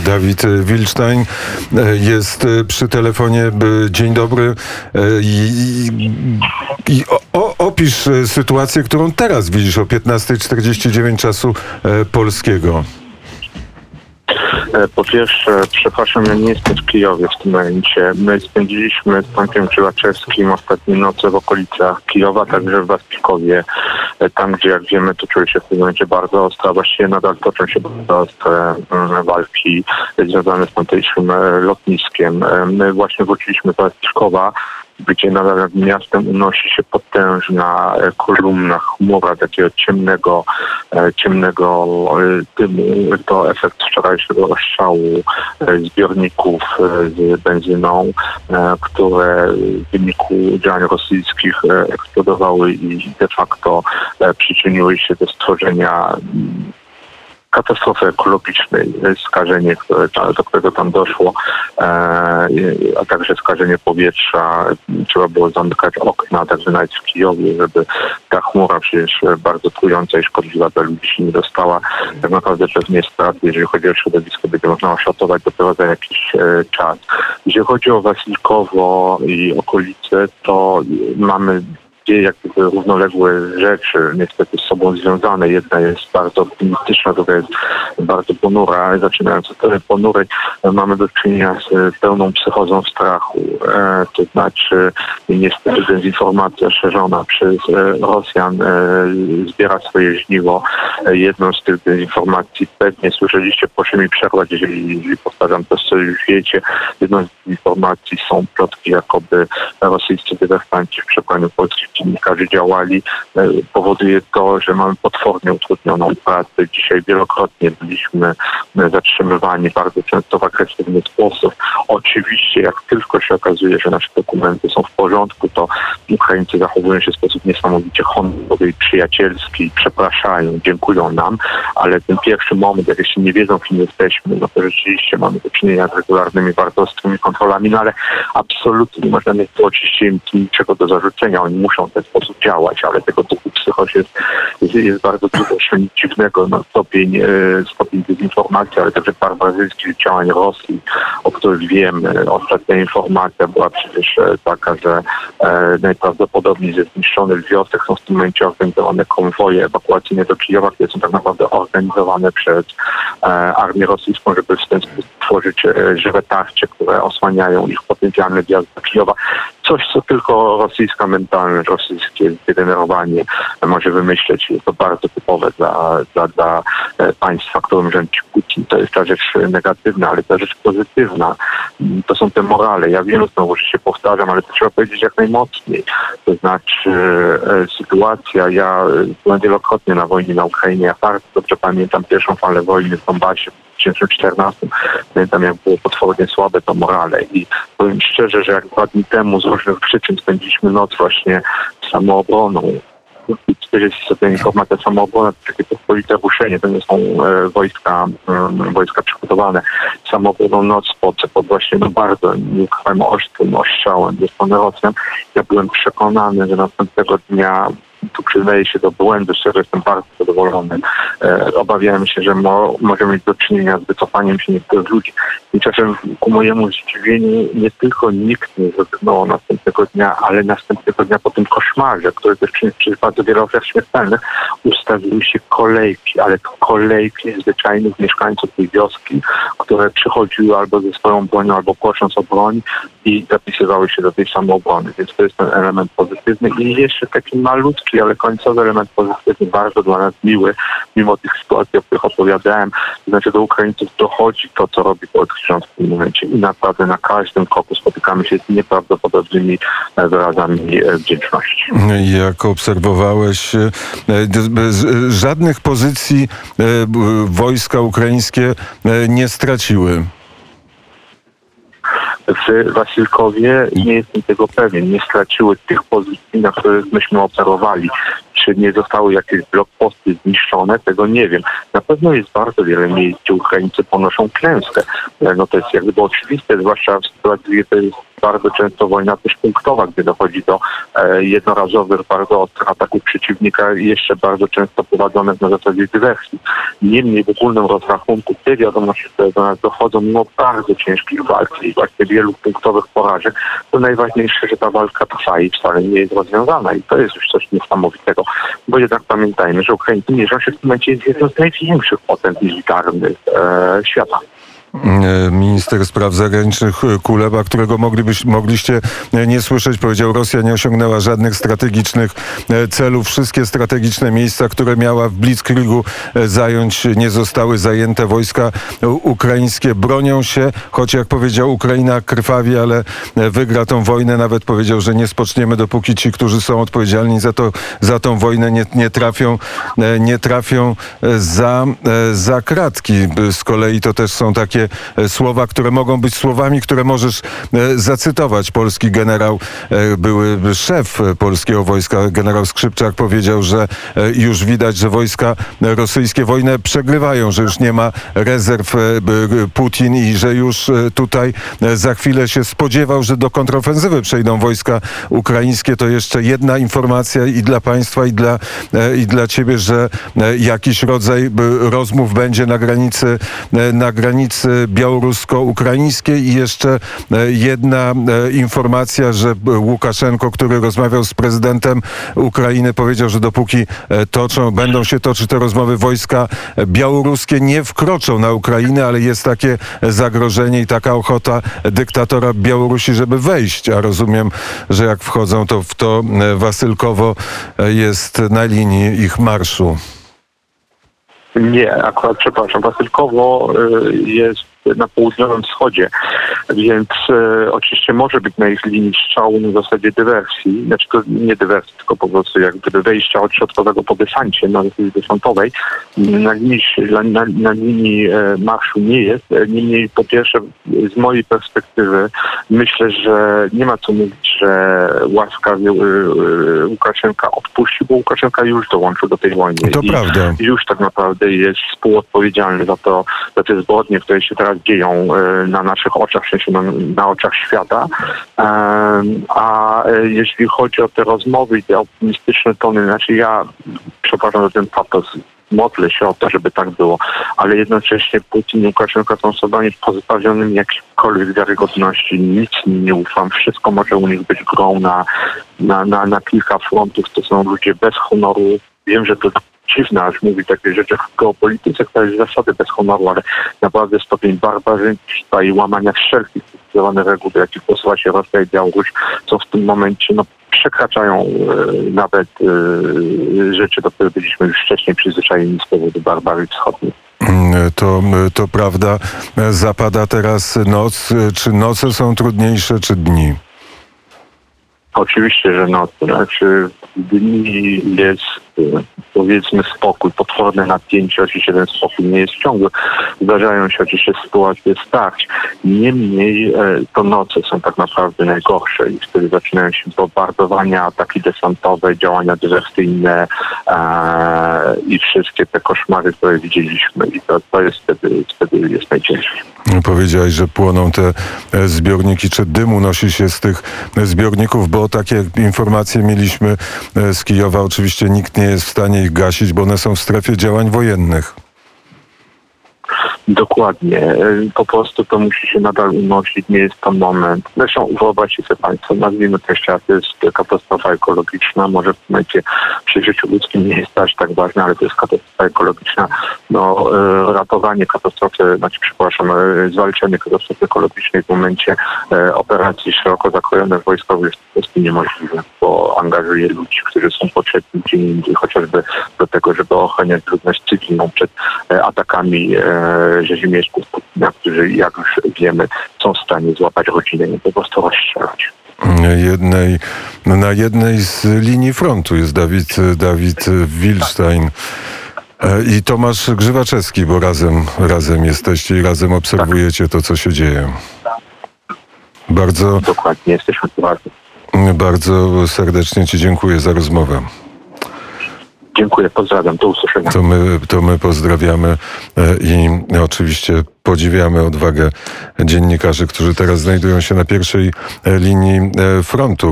Dawid Wilstein jest przy telefonie. Dzień dobry. I, i o, opisz sytuację, którą teraz widzisz o 15.49 czasu polskiego. E, po pierwsze, przepraszam, ja nie jestem w Kijowie w tym momencie. My spędziliśmy z Pankiem Czyłaczewskim ostatnie noce w okolicach Kijowa, także w Waspikowie, e, tam gdzie, jak wiemy, toczyły się w tym momencie bardzo ostre, właściwie nadal toczą się bardzo ostre mm, walki związane z tamtejszym e, lotniskiem. My właśnie wróciliśmy z Waspikowa, gdzie nad miastem unosi się potężna e, kolumna chmura takiego ciemnego, e, ciemnego e, dymu. To efekt wczorajszego rozstrzału zbiorników z benzyną, które w wyniku działań rosyjskich eksplodowały i de facto przyczyniły się do stworzenia katastrofy ekologicznej, skażenie, do którego tam doszło, e, a także skażenie powietrza. Trzeba było zamykać okna, także nawet w Kijowie, żeby ta chmura przecież bardzo trująca i szkodliwa dla ludzi się nie dostała. Tak naprawdę pewnie straty, jeżeli chodzi o środowisko, będzie można oszacować dopiero za jakiś e, czas. Jeżeli chodzi o Wasilkowo i okolice, to mamy dwie jakby równoległe rzeczy, niestety z sobą związane. Jedna jest bardzo optymistyczna, druga jest bardzo ponura. Zaczynając od tej ponurej mamy do czynienia z pełną psychozą strachu. E, to znaczy niestety dezinformacja szerzona przez e, Rosjan e, zbiera swoje żniwo. Jedną z tych dezinformacji pewnie słyszeliście, proszę mi przerwać, jeżeli, powtarzam to, co już wiecie. Jedną z dezinformacji są plotki, jakoby rosyjscy dywersanci w przekonaniu polskich dziennikarze działali, e, powoduje to, że mamy potwornie utrudnioną pracę. Dzisiaj wielokrotnie byliśmy e, zatrzymywani bardzo często w agresywny sposób. Oczywiście, jak tylko się okazuje, że nasze dokumenty są w porządku, to Ukraińcy zachowują się w sposób niesamowicie honorowy i przyjacielski, przepraszają, dziękują nam, ale ten pierwszy moment, jak jeszcze nie wiedzą, kim jesteśmy, no to rzeczywiście mamy do czynienia z regularnymi, bardzo ostrymi kontrolami, no ale absolutnie nie można mieć oczywiście im niczego do zarzucenia. Oni muszą w ten sposób działać, ale tego typu psychos jest, jest, jest bardzo dużo dziwnego no, stopień, e, stopień dezinformacji, ale także barbarzyńskich działań Rosji, o których wiemy. Ostatnia informacja była przecież e, taka, że e, najprawdopodobniej ze zniszczonych wiosek są w tym momencie organizowane konwoje ewakuacyjne do Kijowa, które są tak naprawdę organizowane przez e, armię rosyjską, żeby w ten sposób tworzyć e, żywe tarcze, które osłaniają ich potencjalny wjazd do Kijowa coś, co tylko rosyjska mentalność, rosyjskie zdegenerowanie może wymyśleć. Jest to bardzo typowe dla, dla, dla e, państwa, którym rządzi Putin. To jest ta rzecz negatywna, ale ta rzecz pozytywna to są te morale. Ja wiem znowu, że się powtarzam, ale to trzeba powiedzieć jak najmocniej. To znaczy e, sytuacja, ja byłem wielokrotnie na wojnie na Ukrainie, ja bardzo dobrze pamiętam pierwszą falę wojny w Donbasie 2014 pamiętam jak było potwornie słabe to morale i powiem szczerze, że jak dwa dni temu z różnych przyczyn spędziliśmy noc właśnie samoobroną to jest sobie informacja samoobrona, to takie pospolite ruszenie, to nie są e, wojska, e, wojska przygotowane. Samoobroną noc pod, pod właśnie no bardzo, nie ukrywajmy, ostrym ostrzałem ze strony Rosjan. Ja byłem przekonany, że następnego dnia tu przyznaję się do błędu, z czego jestem bardzo zadowolony. E, obawiałem się, że mo, możemy mieć do czynienia z wycofaniem się niektórych ludzi. Tymczasem ku mojemu zdziwieniu nie tylko nikt nie zrezygnował następnego dnia, ale następnego dnia po tym koszmarze, który też przyniósł bardzo wiele ofiar śmiertelnych, ustawiły się kolejki, ale to kolejki zwyczajnych mieszkańców tej wioski, które przychodziły albo ze swoją bronią, albo prosząc o broń i zapisywały się do tej samoobrony. Więc to jest ten element pozytywny. I jeszcze taki malutki, ale końcowy element pozytywny, bardzo dla nas miły, mimo tych sytuacji, o których opowiadałem. To znaczy do Ukraińców dochodzi to, co robi polski rząd w tym momencie. I naprawdę na każdym kroku spotykamy się z nieprawdopodobnymi e, wyrazami e, wdzięczności. Jak obserwowałeś, e, żadnych pozycji wojska ukraińskie nie straciły w Wasilkowie nie jestem tego pewien. Nie straciły tych pozycji, na których myśmy operowali. Czy nie zostały jakieś blokposty zniszczone, tego nie wiem. Na pewno jest bardzo wiele miejsc, gdzie Ukraińcy ponoszą klęskę. E, No to jest jak gdyby oczywiste, zwłaszcza w sytuacji, gdzie to jest bardzo często wojna też punktowa, gdzie dochodzi do e, jednorazowych, bardzo ostrych ataków przeciwnika i jeszcze bardzo często prowadzonych na zasadzie dywersji. Niemniej w ogólnym rozrachunku te wiadomości, które do nas dochodzą, mimo bardzo ciężkich walk i właśnie wielu punktowych porażek, to najważniejsze, że ta walka trwa i wcale nie jest rozwiązana i to jest już coś niesamowitego, bo jednak pamiętajmy, że Ukraińcy mierzą się w tym momencie z jedną z największych potęg militarnych e, świata. E, Minister spraw zagranicznych e, Kuleba, którego moglibyś, mogliście nie słyszeć, powiedział, Rosja nie osiągnęła żadnych strategicznych e, celów. Wszystkie strategiczne miejsca, które miała w Blitzkriegu zająć, nie zostały zajęte. Wojska ukraińskie bronią się, choć jak powiedział, Ukraina krwawi, ale wygra tą wojnę. Nawet powiedział, że nie spoczniemy, dopóki ci, którzy są odpowiedzialni za, to, za tą wojnę, nie, nie trafią, nie trafią za, za kratki. Z kolei to też są takie e, słowa, które mogą być słowami, które możesz e, zacytować. Polski generał, e, były szef polskiego wojska, generał Skrzypczak powiedział, że już widać, że wojska rosyjskie wojnę przegrywają, że już nie ma rezerw Putin i że już tutaj za chwilę się spodziewał, że do kontrofensywy przejdą wojska ukraińskie. To jeszcze jedna informacja i dla państwa, i dla, i dla ciebie, że jakiś rodzaj rozmów będzie na granicy, na granicy białorusko-ukraińskiej i jeszcze e, jedna e, informacja, że Łukaszenko, który rozmawiał z prezydentem Ukrainy, powiedział, że dopóki e, toczą, będą się toczyć te rozmowy, wojska białoruskie nie wkroczą na Ukrainę, ale jest takie zagrożenie i taka ochota dyktatora Białorusi, żeby wejść. A rozumiem, że jak wchodzą, to w to Wasylkowo jest na linii ich marszu. Nie, akurat przepraszam, Wasylkowo y, jest na południowym wschodzie, więc y, oczywiście może być na ich linii strzału na zasadzie dywersji, znaczy to nie dywersji, tylko po prostu jak gdyby wejścia od środkowego po desancie na zasadzie desantowej. Na linii, na, na, na linii e, marszu nie jest. E, Niemniej po pierwsze z mojej perspektywy myślę, że nie ma co mówić, że łaskawie y, y, Łukaszenka odpuścił, bo Łukaszenka już dołączył do tej wojny. To I- prawda. już tak naprawdę jest współodpowiedzialny za to, za te zbrodnie, które się teraz dzieją e, na naszych oczach, w sensie na, na oczach świata. A e, jeśli chodzi o te rozmowy i te optymistyczne tony, znaczy ja, przepraszam za ten patos, modlę się o to, żeby tak było, ale jednocześnie Putin i Łukaszenka są osobami pozbawionymi jakiejkolwiek wiarygodności, nic im nie ufam, wszystko może u nich być grą na, na, na, na kilka frontów, to są ludzie bez honoru, wiem, że to dziwne, aż mówi takie rzeczy w geopolityce, która jest zasady bez honoru, ale naprawdę stopień barbarzyństwa i łamania wszelkich reguł, do jakich posuwa się Rosja i Białoruś, są w tym momencie no, przekraczają e, nawet e, rzeczy, do których byliśmy już wcześniej przyzwyczajeni z powodu barbarii wschodniej. Mm, To, to prawda. Zapada teraz noc. Czy noce są trudniejsze, czy dni? Oczywiście, że no, to znaczy dni jest powiedzmy spokój, potworne napięcie, oczywiście ten spokój nie jest ciągły. Zdarzają się oczywiście sytuacje starć. Niemniej e, to noce są tak naprawdę najgorsze i wtedy zaczynają się bombardowania, ataki desantowe, działania dywersyjne e, i wszystkie te koszmary, które widzieliśmy i to, to jest wtedy, wtedy jest najciężej. Powiedziałeś, że płoną te e, zbiorniki, czy dym unosi się z tych e, zbiorników, bo takie informacje mieliśmy z Kijowa. Oczywiście nikt nie jest w stanie ich gasić, bo one są w strefie działań wojennych. Dokładnie. E, Po prostu to musi się nadal unosić, nie jest to moment. Zresztą wyobraźcie sobie Państwo, nazwijmy to jeszcze to jest katastrofa ekologiczna. Może w momencie przy życiu ludzkim nie jest aż tak ważne, ale to jest katastrofa ekologiczna. No, e, ratowanie katastrofy, znaczy przepraszam, e, zwalczanie katastrofy ekologicznej w momencie e, operacji szeroko zakrojonych wojskowych jest po prostu niemożliwe, bo angażuje ludzi, którzy są potrzebni gdzie indziej, chociażby do tego, żeby ochraniać ludność cywilną przed atakami rzezimieszków Putina, którzy, jak już wiemy, są w stanie złapać rodzinę i po prostu rozstrzelać. Jednej, na jednej z linii frontu jest Dawid, Dawid Wilstein. E, I Tomasz Grzywaczewski, bo razem, razem jesteście i razem obserwujecie to, co się dzieje. Bardzo, Dokładnie, jesteśmy tu razem. bardzo serdecznie Ci dziękuję za rozmowę. Dziękuję, pozdrawiam, do usłyszenia. To my, to my pozdrawiamy e, i oczywiście podziwiamy odwagę dziennikarzy, którzy teraz znajdują się na pierwszej e, linii frontu.